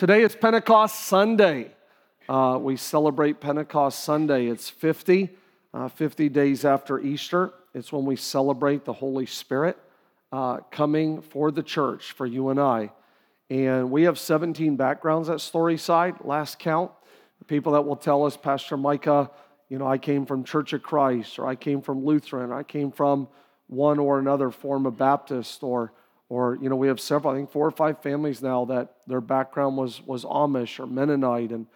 Today is Pentecost Sunday. Uh, we celebrate Pentecost Sunday. It's 50, uh, 50 days after Easter. It's when we celebrate the Holy Spirit uh, coming for the church, for you and I. And we have 17 backgrounds at Storyside, last count. People that will tell us, Pastor Micah, you know, I came from Church of Christ, or I came from Lutheran, I came from one or another form of Baptist, or or you know we have several i think four or five families now that their background was was amish or mennonite. And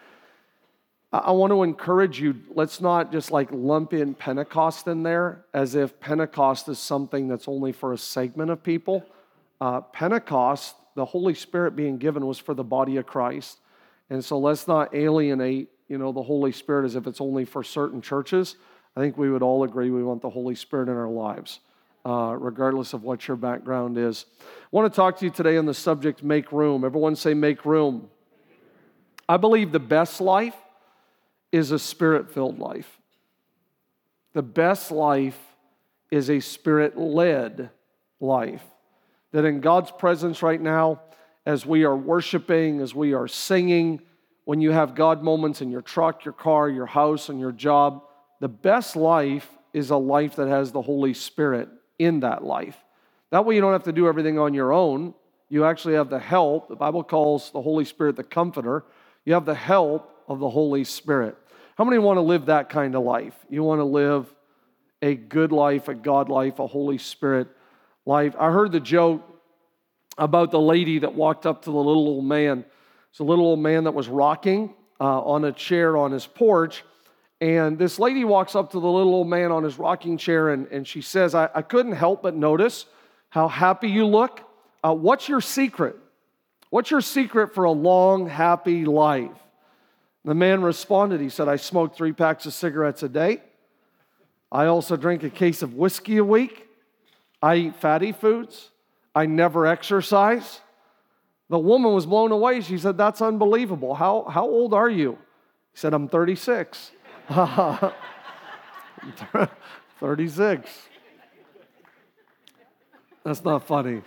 I, want to encourage you let's not just like lump in pentecost in there as if pentecost is something that's only for a segment of people. Uh, pentecost the holy spirit being given was for the body of christ. And so let's not alienate you know the holy spirit as if it's only for certain churches. I think we would all agree we want the holy spirit in our lives uh, regardless of what your background is. I want to talk to you today on the subject make room. Everyone say make room. I believe the best life is a spirit filled life. The best life is a spirit led life. That in God's presence right now, as we are worshiping, as we are singing, when you have God moments in your truck, your car, your house, and your job, the best life is a life that has the Holy Spirit in that life. That way, you don't have to do everything on your own. You actually have the help. The Bible calls the Holy Spirit the comforter. You have the help of the Holy Spirit. How many want to live that kind of life? You want to live a good life, a God life, a Holy Spirit life. I heard the joke about the lady that walked up to the little old man. It's a little old man that was rocking uh, on a chair on his porch. And this lady walks up to the little old man on his rocking chair and, and she says, I, I couldn't help but notice how happy you look. Uh, what's your secret? What's your secret for a long, happy life? The man responded, He said, I smoke three packs of cigarettes a day. I also drink a case of whiskey a week. I eat fatty foods. I never exercise. The woman was blown away. She said, That's unbelievable. How, how old are you? He said, I'm 36. 36. That's not funny.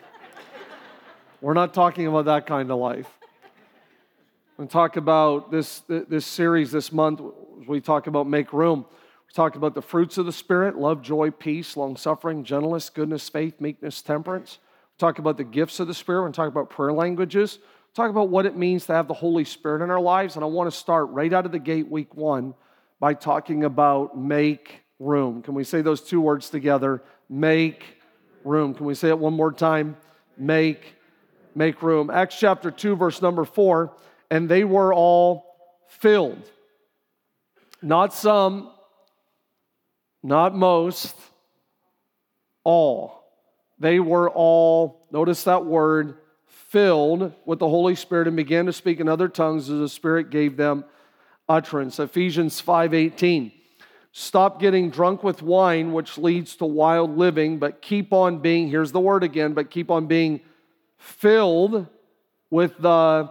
We're not talking about that kind of life. We talk about this, this series this month. We talk about make room. We talk about the fruits of the Spirit love, joy, peace, long suffering, gentleness, goodness, faith, meekness, temperance. We talk about the gifts of the Spirit. We talk about prayer languages. We talk about what it means to have the Holy Spirit in our lives. And I want to start right out of the gate, week one, by talking about make room. Can we say those two words together? Make room. Can we say it one more time? Make make room. Acts chapter 2 verse number 4, and they were all filled. Not some, not most, all. They were all, notice that word, filled with the Holy Spirit and began to speak in other tongues as the Spirit gave them utterance. Ephesians 5:18. Stop getting drunk with wine, which leads to wild living, but keep on being, here's the word again, but keep on being filled with the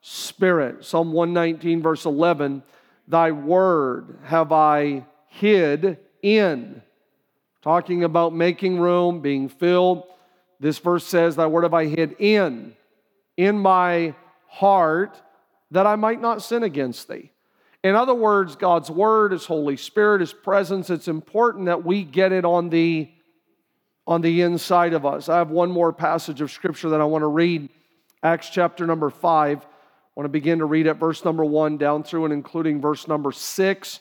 Spirit. Psalm 119, verse 11 Thy word have I hid in. Talking about making room, being filled. This verse says, Thy word have I hid in, in my heart, that I might not sin against thee. In other words, God's Word, His Holy Spirit, His presence, it's important that we get it on the, on the inside of us. I have one more passage of Scripture that I want to read Acts chapter number 5. I want to begin to read at verse number 1 down through and including verse number 6.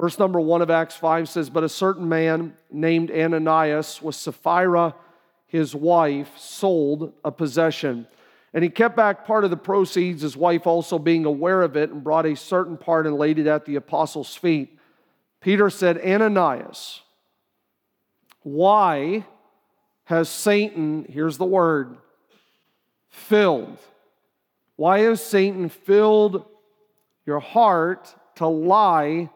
Verse number 1 of Acts 5 says, But a certain man named Ananias with Sapphira, his wife, sold a possession and he kept back part of the proceeds, his wife also being aware of it, and brought a certain part and laid it at the apostles' feet. Peter said, Ananias, why has Satan, here's the word, filled? Why has Satan filled your heart to lie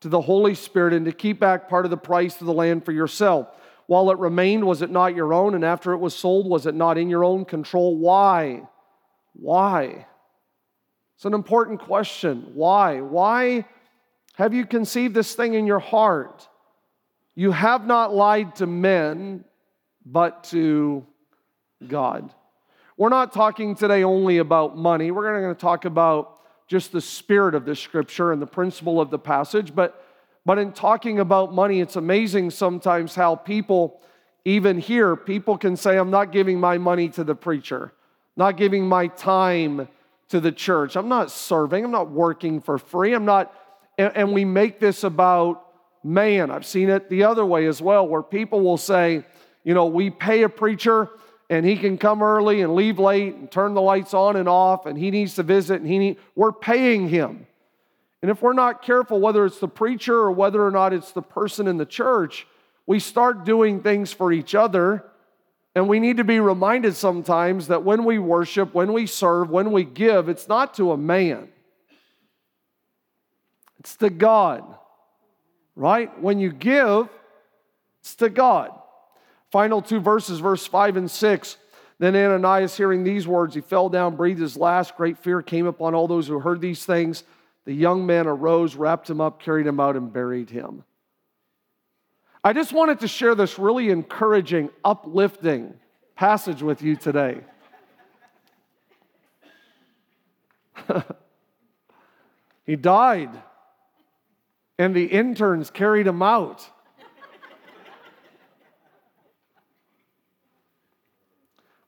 to the Holy Spirit and to keep back part of the price of the land for yourself? While it remained, was it not your own? And after it was sold, was it not in your own control? Why? Why? It's an important question. Why? Why have you conceived this thing in your heart? You have not lied to men, but to God. We're not talking today only about money. We're going to talk about just the spirit of the scripture and the principle of the passage. But, but in talking about money, it's amazing sometimes how people, even here, people can say, I'm not giving my money to the preacher, not giving my time to the church. I'm not serving, I'm not working for free. I'm not, and, and we make this about man. I've seen it the other way as well, where people will say, you know, we pay a preacher and he can come early and leave late and turn the lights on and off and he needs to visit and he need, we're paying him. And if we're not careful, whether it's the preacher or whether or not it's the person in the church, we start doing things for each other. And we need to be reminded sometimes that when we worship, when we serve, when we give, it's not to a man, it's to God, right? When you give, it's to God. Final two verses, verse 5 and 6. Then Ananias, hearing these words, he fell down, breathed his last. Great fear came upon all those who heard these things. The young man arose, wrapped him up, carried him out, and buried him. I just wanted to share this really encouraging, uplifting passage with you today. he died, and the interns carried him out.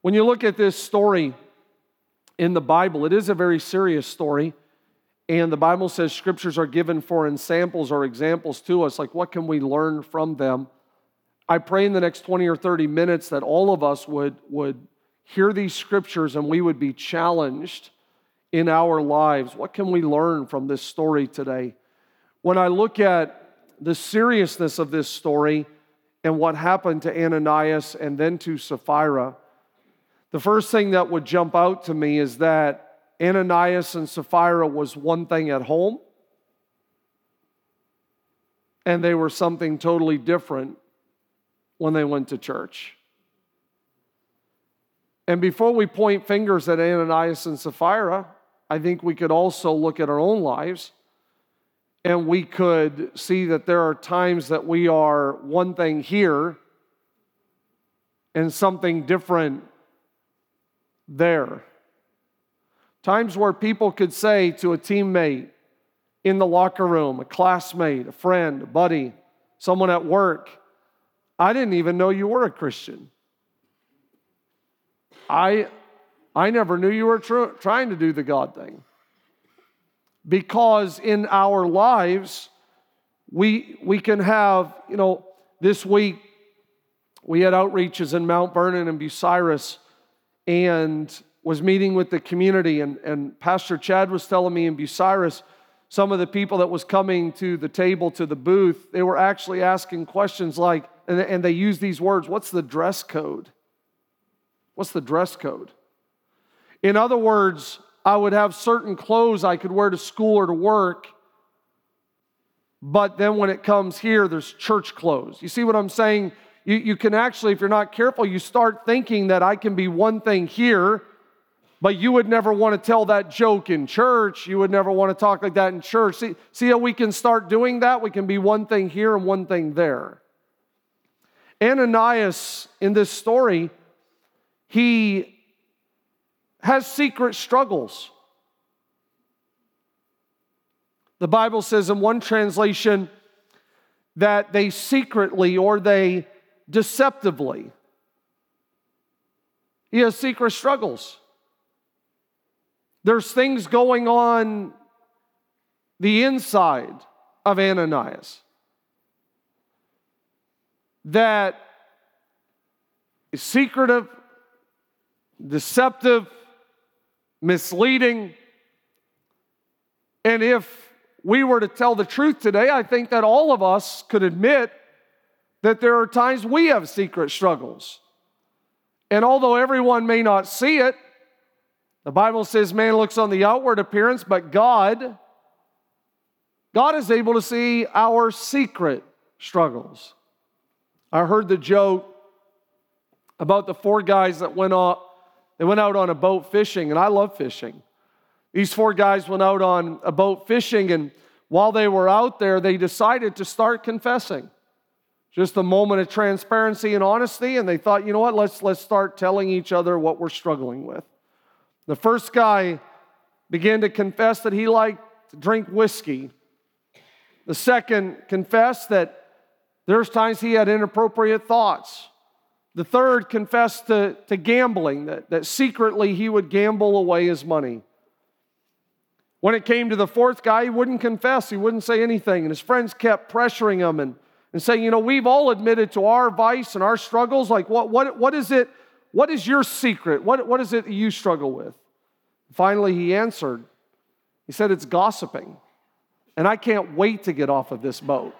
When you look at this story in the Bible, it is a very serious story. And the Bible says scriptures are given for ensamples or examples to us. Like, what can we learn from them? I pray in the next 20 or 30 minutes that all of us would, would hear these scriptures and we would be challenged in our lives. What can we learn from this story today? When I look at the seriousness of this story and what happened to Ananias and then to Sapphira, the first thing that would jump out to me is that Ananias and Sapphira was one thing at home, and they were something totally different when they went to church. And before we point fingers at Ananias and Sapphira, I think we could also look at our own lives and we could see that there are times that we are one thing here and something different there. Times where people could say to a teammate in the locker room, a classmate, a friend, a buddy, someone at work, I didn't even know you were a Christian. I, I never knew you were tr- trying to do the God thing. Because in our lives, we, we can have, you know, this week we had outreaches in Mount Vernon and Bucyrus and was meeting with the community. And, and Pastor Chad was telling me in Bucyrus, some of the people that was coming to the table, to the booth, they were actually asking questions like, and, and they use these words what's the dress code? What's the dress code? In other words, I would have certain clothes I could wear to school or to work, but then when it comes here, there's church clothes. You see what I'm saying? you, you can actually, if you're not careful, you start thinking that I can be one thing here, but you would never want to tell that joke in church. You would never want to talk like that in church. See, see how we can start doing that? We can be one thing here and one thing there. Ananias, in this story, he has secret struggles. The Bible says in one translation that they secretly or they deceptively. He has secret struggles. There's things going on the inside of Ananias that is secretive, deceptive, misleading. And if we were to tell the truth today, I think that all of us could admit that there are times we have secret struggles. And although everyone may not see it, the Bible says man looks on the outward appearance, but God, God is able to see our secret struggles. I heard the joke about the four guys that went out, they went out on a boat fishing, and I love fishing. These four guys went out on a boat fishing, and while they were out there, they decided to start confessing. Just a moment of transparency and honesty, and they thought, you know what, let's, let's start telling each other what we're struggling with. The first guy began to confess that he liked to drink whiskey. The second confessed that there's times he had inappropriate thoughts. The third confessed to, to gambling, that, that secretly he would gamble away his money. When it came to the fourth guy, he wouldn't confess, he wouldn't say anything. And his friends kept pressuring him and, and saying, You know, we've all admitted to our vice and our struggles. Like, what, what, what is it? What is your secret? What, what is it you struggle with? Finally, he answered. He said, It's gossiping. And I can't wait to get off of this boat.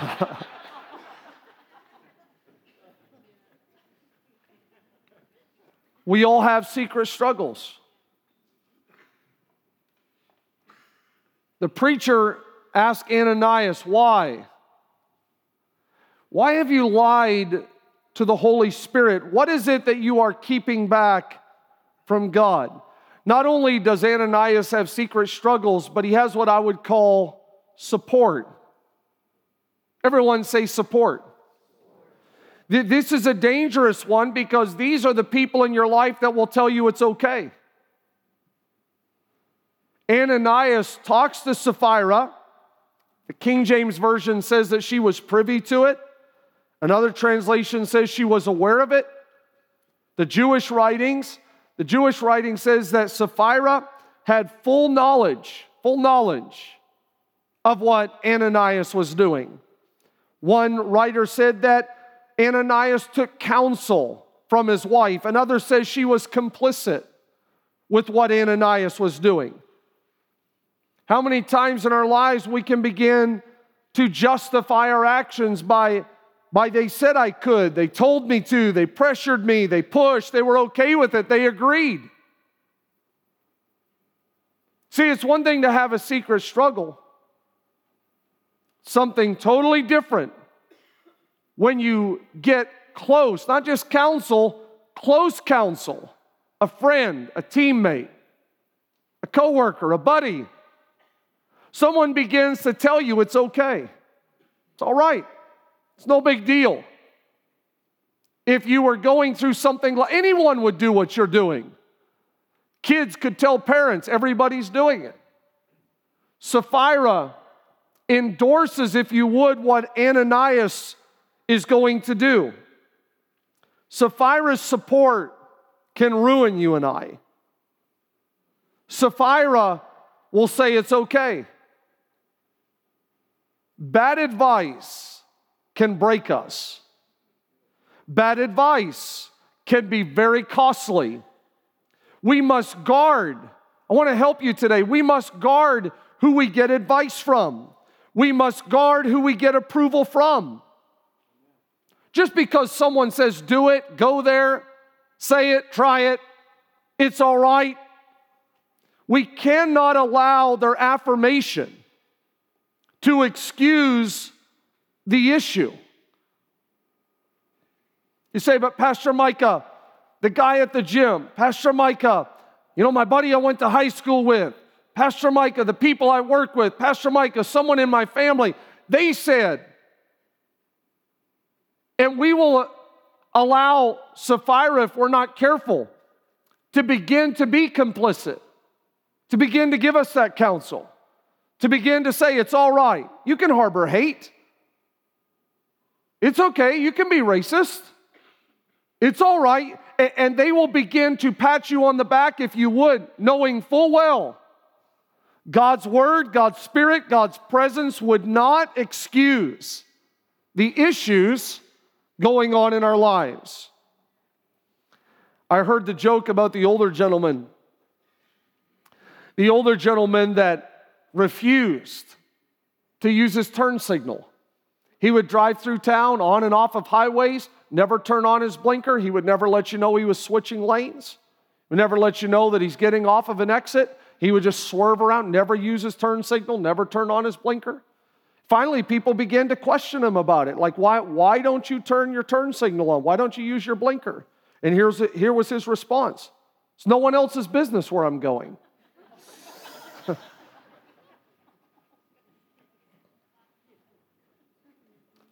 we all have secret struggles. The preacher asked Ananias, Why? Why have you lied to the Holy Spirit? What is it that you are keeping back from God? Not only does Ananias have secret struggles, but he has what I would call support. Everyone say support. This is a dangerous one because these are the people in your life that will tell you it's okay. Ananias talks to Sapphira. The King James Version says that she was privy to it. Another translation says she was aware of it. The Jewish writings, the Jewish writing says that Sapphira had full knowledge, full knowledge of what Ananias was doing. One writer said that Ananias took counsel from his wife. Another says she was complicit with what Ananias was doing. How many times in our lives we can begin to justify our actions by, by they said I could, they told me to, they pressured me, they pushed, they were okay with it, they agreed. See, it's one thing to have a secret struggle, something totally different when you get close, not just counsel, close counsel, a friend, a teammate, a coworker, a buddy. Someone begins to tell you it's okay, it's all right, it's no big deal. If you were going through something like anyone would do what you're doing. Kids could tell parents everybody's doing it. Sapphira endorses, if you would, what Ananias is going to do. Sapphira's support can ruin you and I. Sapphira will say it's okay. Bad advice can break us. Bad advice can be very costly. We must guard. I want to help you today. We must guard who we get advice from. We must guard who we get approval from. Just because someone says, do it, go there, say it, try it, it's all right. We cannot allow their affirmation to excuse the issue. You say, but Pastor Micah, the guy at the gym, Pastor Micah, you know, my buddy I went to high school with, Pastor Micah, the people I work with, Pastor Micah, someone in my family, they said, and we will allow Sapphira, if we're not careful, to begin to be complicit, to begin to give us that counsel to begin to say it's all right. You can harbor hate. It's okay. You can be racist. It's all right. And they will begin to pat you on the back if you would, knowing full well God's word, God's spirit, God's presence would not excuse the issues going on in our lives. I heard the joke about the older gentleman. The older gentleman that refused to use his turn signal. He would drive through town on and off of highways, never turn on his blinker. He would never let you know he was switching lanes. He would never let you know that he's getting off of an exit. He would just swerve around, never use his turn signal, never turn on his blinker. Finally, people began to question him about it. Like, why, why don't you turn your turn signal on? Why don't you use your blinker? And here's, here was his response It's no one else's business where I'm going.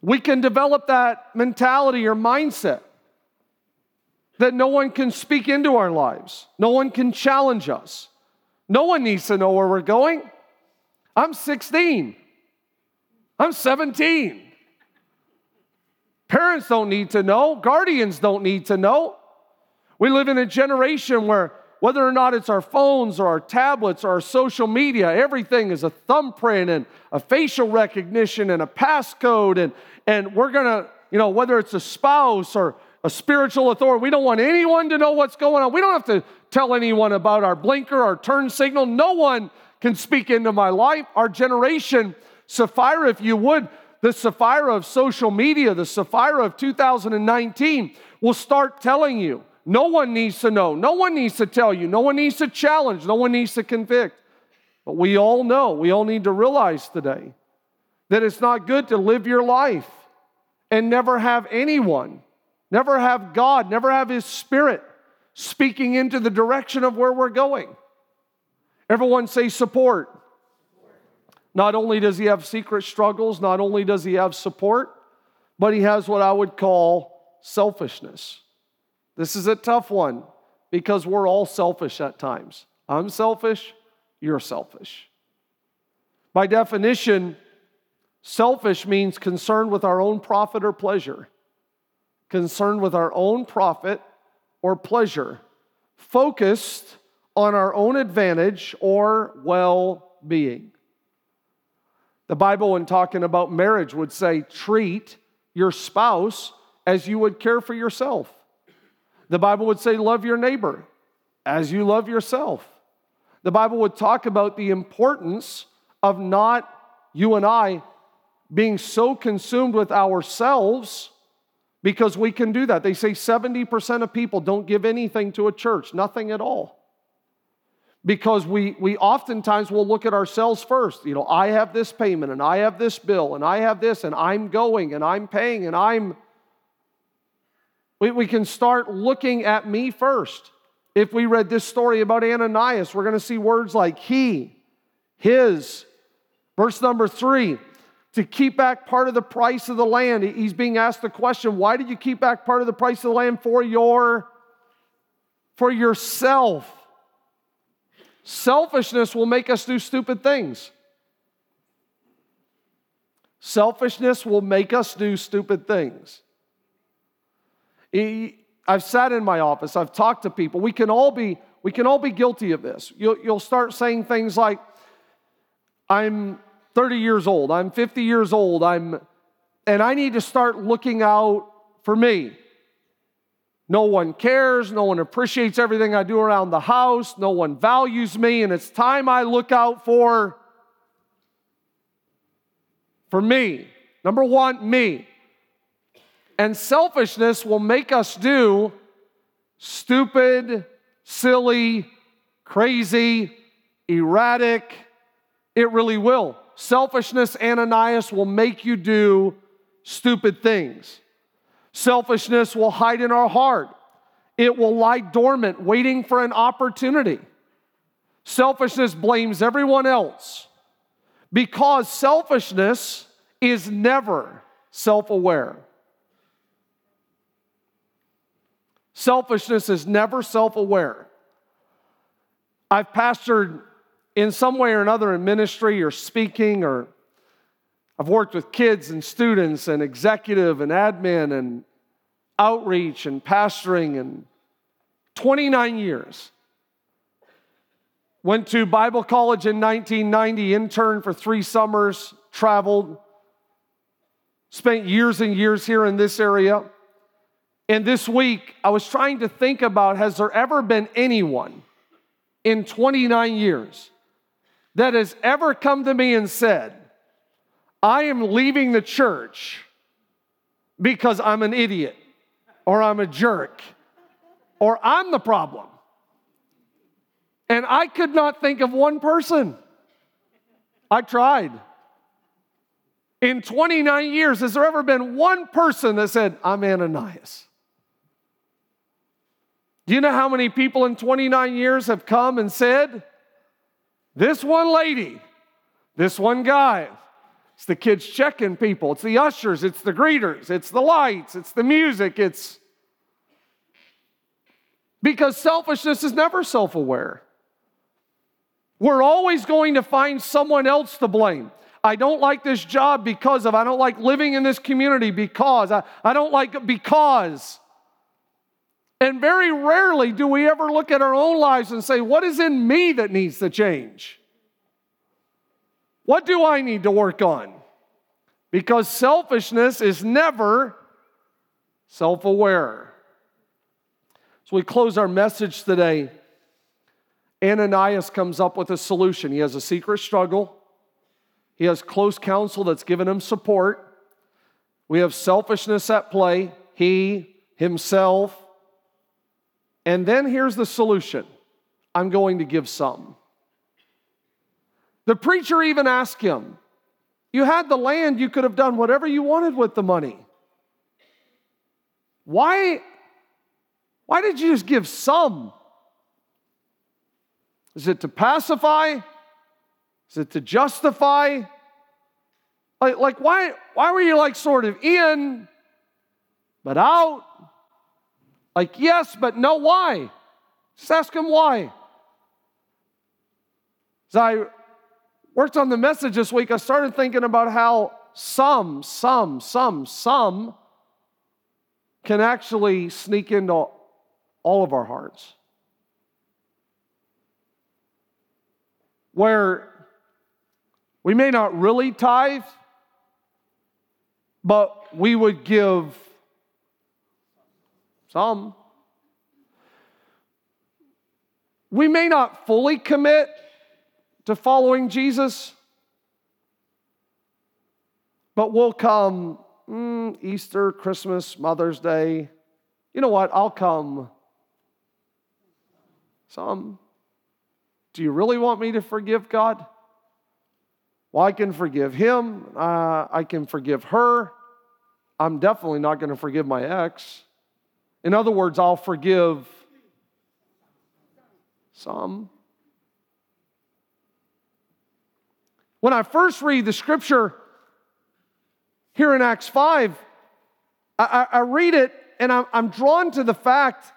We can develop that mentality or mindset that no one can speak into our lives, no one can challenge us. No one needs to know where we're going. I'm 16. I'm 17. Parents don't need to know, guardians don't need to know. We live in a generation where whether or not it's our phones or our tablets or our social media, everything is a thumbprint and a facial recognition and a passcode. And, and we're gonna, you know, whether it's a spouse or a spiritual authority, we don't want anyone to know what's going on. We don't have to tell anyone about our blinker, our turn signal. No one can speak into my life. Our generation, Sapphira, if you would, the Sapphira of social media, the Sapphira of 2019, will start telling you no one needs to know. No one needs to tell you. No one needs to challenge. No one needs to convict. But we all know, we all need to realize today that it's not good to live your life and never have anyone, never have God, never have His Spirit speaking into the direction of where we're going. Everyone say support. Not only does he have secret struggles, not only does he have support, but he has what I would call selfishness. This is a tough one because we're all selfish at times. I'm selfish, you're selfish. By definition, selfish means concerned with our own profit or pleasure. Concerned with our own profit or pleasure. Focused on our own advantage or well being. The Bible, when talking about marriage, would say treat your spouse as you would care for yourself. The Bible would say, Love your neighbor as you love yourself. The Bible would talk about the importance of not you and I being so consumed with ourselves because we can do that. They say 70% of people don't give anything to a church, nothing at all. Because we, we oftentimes will look at ourselves first. You know, I have this payment and I have this bill and I have this and I'm going and I'm paying and I'm we, we can start looking at me first. If we read this story about Ananias, we're going to see words like he, his. Verse number three, to keep back part of the price of the land. He's being asked the question, why did you keep back part of the price of the land for your for yourself? Selfishness will make us do stupid things. Selfishness will make us do stupid things. I've sat in my office, I've talked to people. We can all be, we can all be guilty of this. You'll, you'll start saying things like, I'm 30 years old, I'm 50 years old, I'm, and I need to start looking out for me. No one cares, no one appreciates everything I do around the house, no one values me, and it's time I look out for for me. Number 1, me. And selfishness will make us do stupid, silly, crazy, erratic. It really will. Selfishness, Ananias, will make you do stupid things. Selfishness will hide in our heart. It will lie dormant, waiting for an opportunity. Selfishness blames everyone else because selfishness is never self aware. Selfishness is never self aware. I've pastored in some way or another in ministry or speaking, or I've worked with kids and students and executive and admin and outreach and pastoring and 29 years. Went to Bible college in 1990, interned for three summers, traveled, spent years and years here in this area. And this week, I was trying to think about has there ever been anyone in 29 years that has ever come to me and said, I am leaving the church because I'm an idiot or I'm a jerk or I'm the problem? And I could not think of one person. I tried. In 29 years, has there ever been one person that said, I'm Ananias? Do you know how many people in 29 years have come and said, This one lady, this one guy, It's the kids checking people, it's the ushers, it's the greeters, it's the lights, it's the music, it's because selfishness is never self aware. We're always going to find someone else to blame. I don't like this job because of, I don't like living in this community because, I, I don't like because. And very rarely do we ever look at our own lives and say, What is in me that needs to change? What do I need to work on? Because selfishness is never self aware. So we close our message today. Ananias comes up with a solution. He has a secret struggle, he has close counsel that's given him support. We have selfishness at play, he, himself. And then here's the solution I'm going to give some. The preacher even asked him, You had the land, you could have done whatever you wanted with the money. Why why did you just give some? Is it to pacify? Is it to justify? Like, like why, why were you like sort of in, but out? Like, yes, but no, why? Just ask him why. As I worked on the message this week, I started thinking about how some, some, some, some can actually sneak into all of our hearts. Where we may not really tithe, but we would give some. We may not fully commit to following Jesus, but we'll come mm, Easter, Christmas, Mother's Day. You know what? I'll come some. Do you really want me to forgive God? Well, I can forgive him. Uh, I can forgive her. I'm definitely not going to forgive my ex. In other words, I'll forgive some. When I first read the scripture here in Acts 5, I, I read it and I'm, I'm drawn to the fact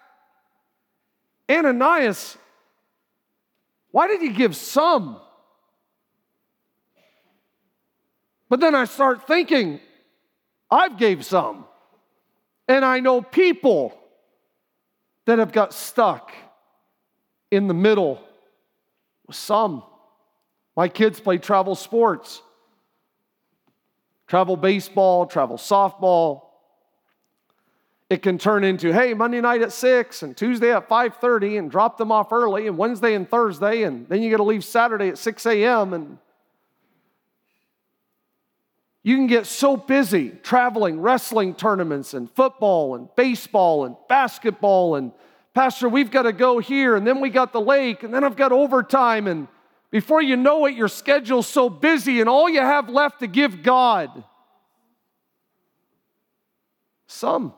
Ananias, why did he give some? But then I start thinking, I've gave some. And I know people that have got stuck in the middle with some. My kids play travel sports, travel baseball, travel softball, it can turn into, hey, Monday night at 6 and Tuesday at 5:30 and drop them off early and Wednesday and Thursday and then you got to leave Saturday at 6 a.m. and you can get so busy traveling wrestling tournaments and football and baseball and basketball and pastor we've got to go here and then we got the lake and then I've got overtime and before you know it your schedule's so busy and all you have left to give God some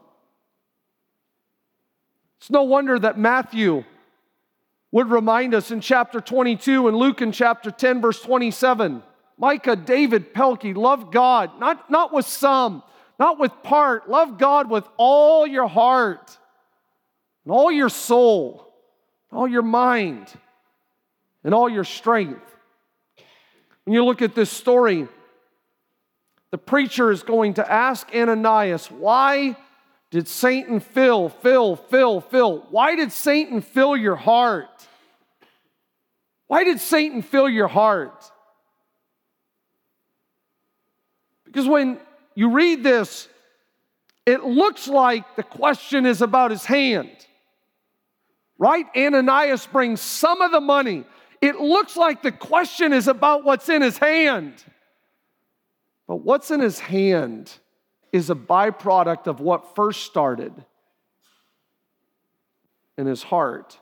it's no wonder that Matthew would remind us in chapter 22 and Luke in chapter 10, verse 27. Micah, David, Pelkey, love God, not, not with some, not with part. Love God with all your heart, and all your soul, all your mind, and all your strength. When you look at this story, the preacher is going to ask Ananias, Why did Satan fill, fill, fill, fill? Why did Satan fill your heart? Why did Satan fill your heart? Because when you read this, it looks like the question is about his hand. Right? Ananias brings some of the money. It looks like the question is about what's in his hand. But what's in his hand is a byproduct of what first started in his heart.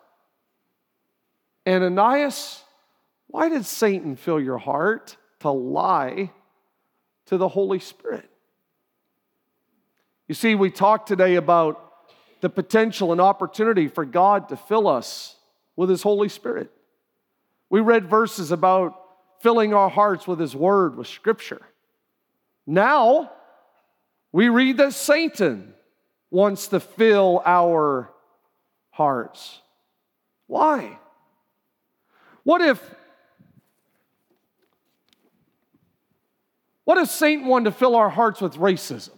Ananias, why did Satan fill your heart to lie to the Holy Spirit? You see, we talked today about the potential and opportunity for God to fill us with His Holy Spirit. We read verses about filling our hearts with His Word, with Scripture. Now, we read that Satan wants to fill our hearts. Why? What if What if Satan wanted to fill our hearts with racism?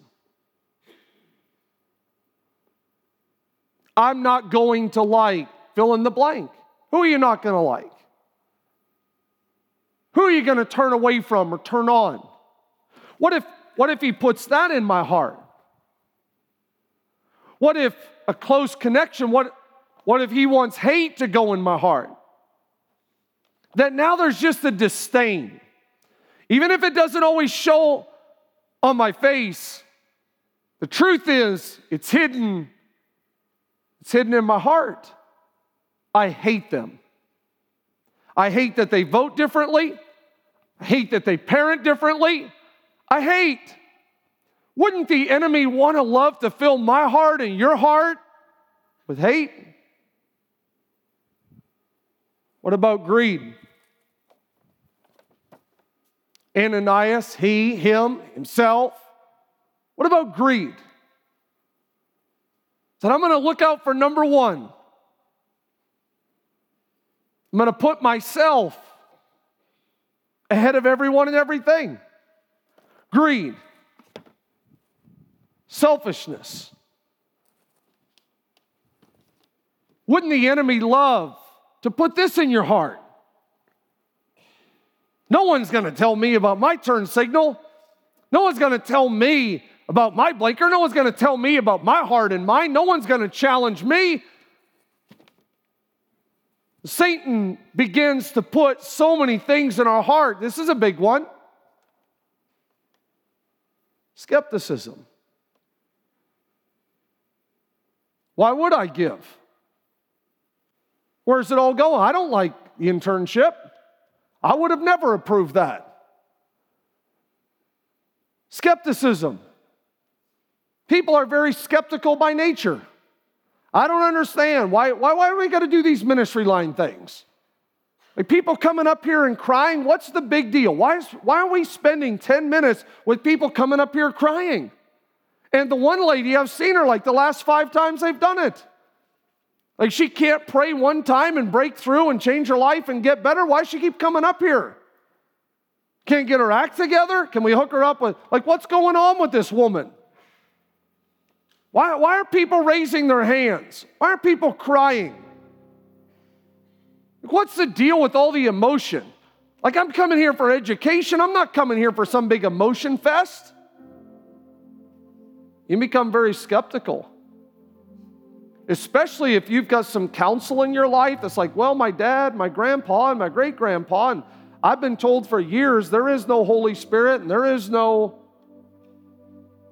I'm not going to like fill in the blank. Who are you not going to like? Who are you going to turn away from or turn on? What if, what if he puts that in my heart? What if a close connection, what, what if he wants hate to go in my heart? That now there's just a disdain. Even if it doesn't always show on my face, the truth is it's hidden. It's hidden in my heart. I hate them. I hate that they vote differently. I hate that they parent differently. I hate. Wouldn't the enemy want to love to fill my heart and your heart with hate? What about greed? Ananias, he, him, himself. What about greed? Said, I'm going to look out for number one. I'm going to put myself ahead of everyone and everything. Greed, selfishness. Wouldn't the enemy love to put this in your heart? No one's going to tell me about my turn signal. No one's going to tell me about my blinker. No one's going to tell me about my heart and mind. No one's going to challenge me. Satan begins to put so many things in our heart. This is a big one skepticism. Why would I give? Where's it all going? I don't like the internship. I would have never approved that. Skepticism. People are very skeptical by nature. I don't understand. Why, why, why are we going to do these ministry line things? Like people coming up here and crying, what's the big deal? Why, is, why are we spending 10 minutes with people coming up here crying? And the one lady, I've seen her like the last five times they've done it. Like she can't pray one time and break through and change her life and get better. Why she keep coming up here? Can't get her act together? Can we hook her up with, like, what's going on with this woman? Why, why are people raising their hands? Why are people crying? What's the deal with all the emotion? Like, I'm coming here for education, I'm not coming here for some big emotion fest. You become very skeptical especially if you've got some counsel in your life that's like, well, my dad, my grandpa, and my great grandpa, and I've been told for years there is no Holy Spirit and there is no.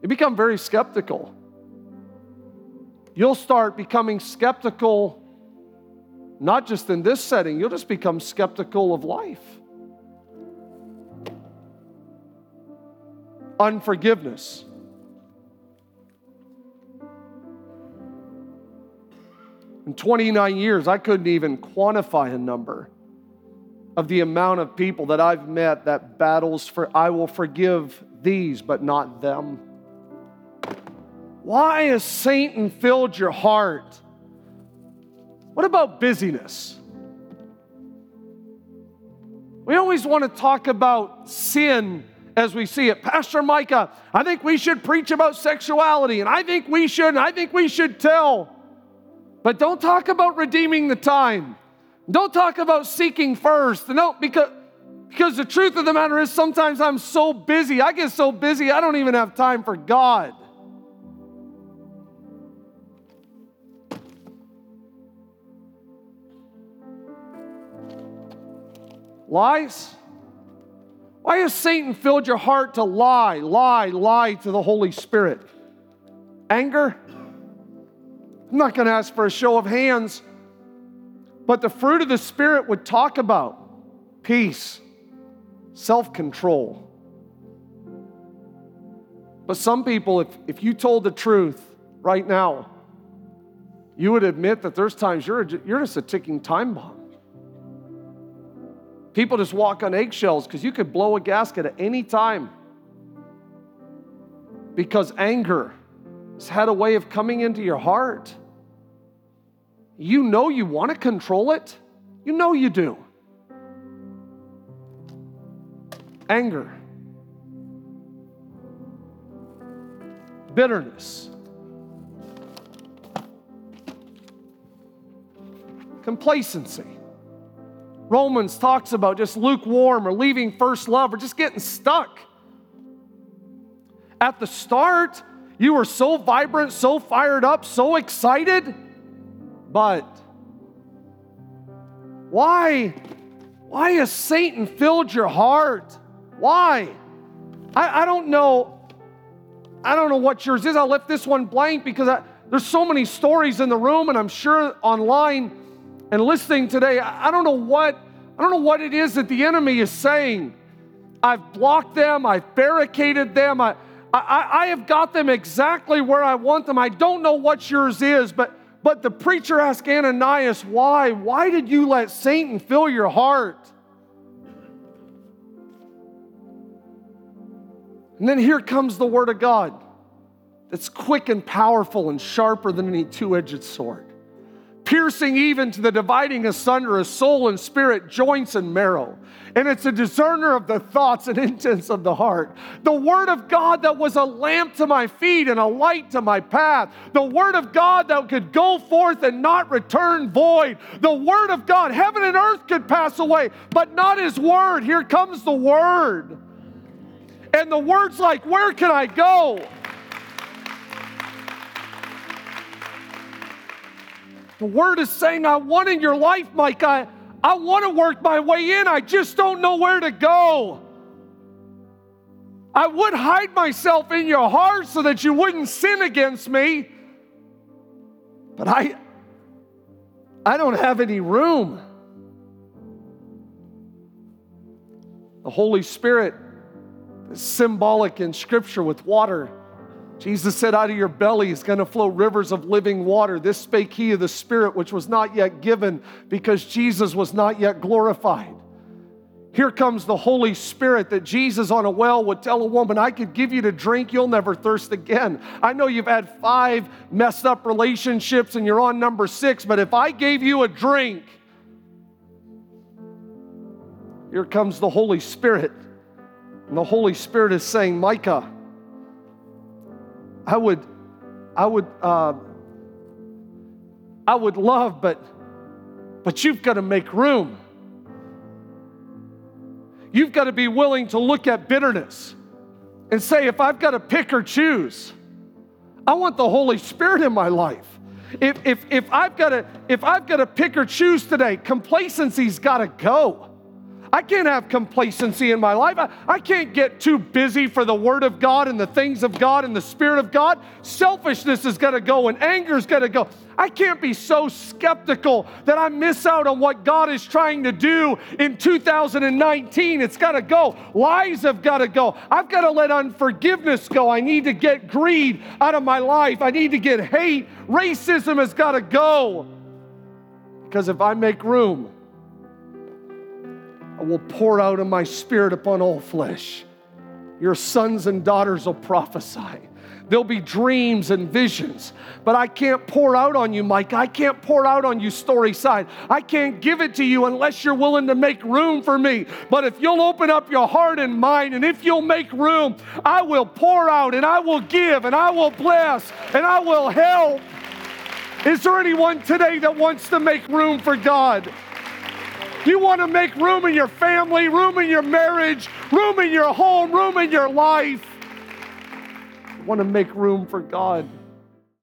You become very skeptical. You'll start becoming skeptical, not just in this setting, you'll just become skeptical of life. Unforgiveness. In 29 years, I couldn't even quantify a number of the amount of people that I've met that battles for, I will forgive these, but not them. Why has Satan filled your heart? What about busyness? We always want to talk about sin as we see it. Pastor Micah, I think we should preach about sexuality, and I think we should, and I think we should tell. But don't talk about redeeming the time. Don't talk about seeking first. No, because, because the truth of the matter is sometimes I'm so busy. I get so busy, I don't even have time for God. Lies? Why has Satan filled your heart to lie, lie, lie to the Holy Spirit? Anger? I'm not going to ask for a show of hands, but the fruit of the Spirit would talk about peace, self control. But some people, if, if you told the truth right now, you would admit that there's times you're, you're just a ticking time bomb. People just walk on eggshells because you could blow a gasket at any time. because anger has had a way of coming into your heart. You know you want to control it. You know you do. Anger, bitterness, complacency. Romans talks about just lukewarm or leaving first love or just getting stuck. At the start, you were so vibrant, so fired up, so excited, but why? Why has Satan filled your heart? Why? I, I don't know. I don't know what yours is. I left this one blank because I, there's so many stories in the room, and I'm sure online and listening today. I, I don't know what I don't know what it is that the enemy is saying. I've blocked them. I've barricaded them. I, I, I have got them exactly where I want them. I don't know what yours is, but, but the preacher asked Ananias, why? Why did you let Satan fill your heart? And then here comes the word of God that's quick and powerful and sharper than any two edged sword piercing even to the dividing asunder of soul and spirit, joints and marrow. And it's a discerner of the thoughts and intents of the heart. The Word of God that was a lamp to my feet and a light to my path. The Word of God that could go forth and not return void. The Word of God, heaven and earth could pass away, but not His Word. Here comes the Word. And the Word's like, Where can I go? The word is saying, I want in your life, Mike. I, I want to work my way in. I just don't know where to go. I would hide myself in your heart so that you wouldn't sin against me. But I I don't have any room. The Holy Spirit is symbolic in scripture with water. Jesus said, Out of your belly is going to flow rivers of living water. This spake he of the Spirit, which was not yet given because Jesus was not yet glorified. Here comes the Holy Spirit that Jesus on a well would tell a woman, I could give you to drink, you'll never thirst again. I know you've had five messed up relationships and you're on number six, but if I gave you a drink, here comes the Holy Spirit. And the Holy Spirit is saying, Micah, I would, I would, uh, I would love, but, but you've got to make room. You've got to be willing to look at bitterness and say, if I've got to pick or choose, I want the Holy Spirit in my life. If, if, if I've got to if I've got to pick or choose today, complacency's got to go. I can't have complacency in my life. I, I can't get too busy for the Word of God and the things of God and the Spirit of God. Selfishness is going to go and anger is going to go. I can't be so skeptical that I miss out on what God is trying to do in 2019. It's got to go. Lies have got to go. I've got to let unforgiveness go. I need to get greed out of my life. I need to get hate. Racism has got to go. Because if I make room, I will pour out of my spirit upon all flesh. Your sons and daughters will prophesy. There'll be dreams and visions. But I can't pour out on you, Mike. I can't pour out on you, Storyside. I can't give it to you unless you're willing to make room for me. But if you'll open up your heart and mind, and if you'll make room, I will pour out and I will give and I will bless and I will help. Is there anyone today that wants to make room for God? You want to make room in your family, room in your marriage, room in your home, room in your life. You want to make room for God.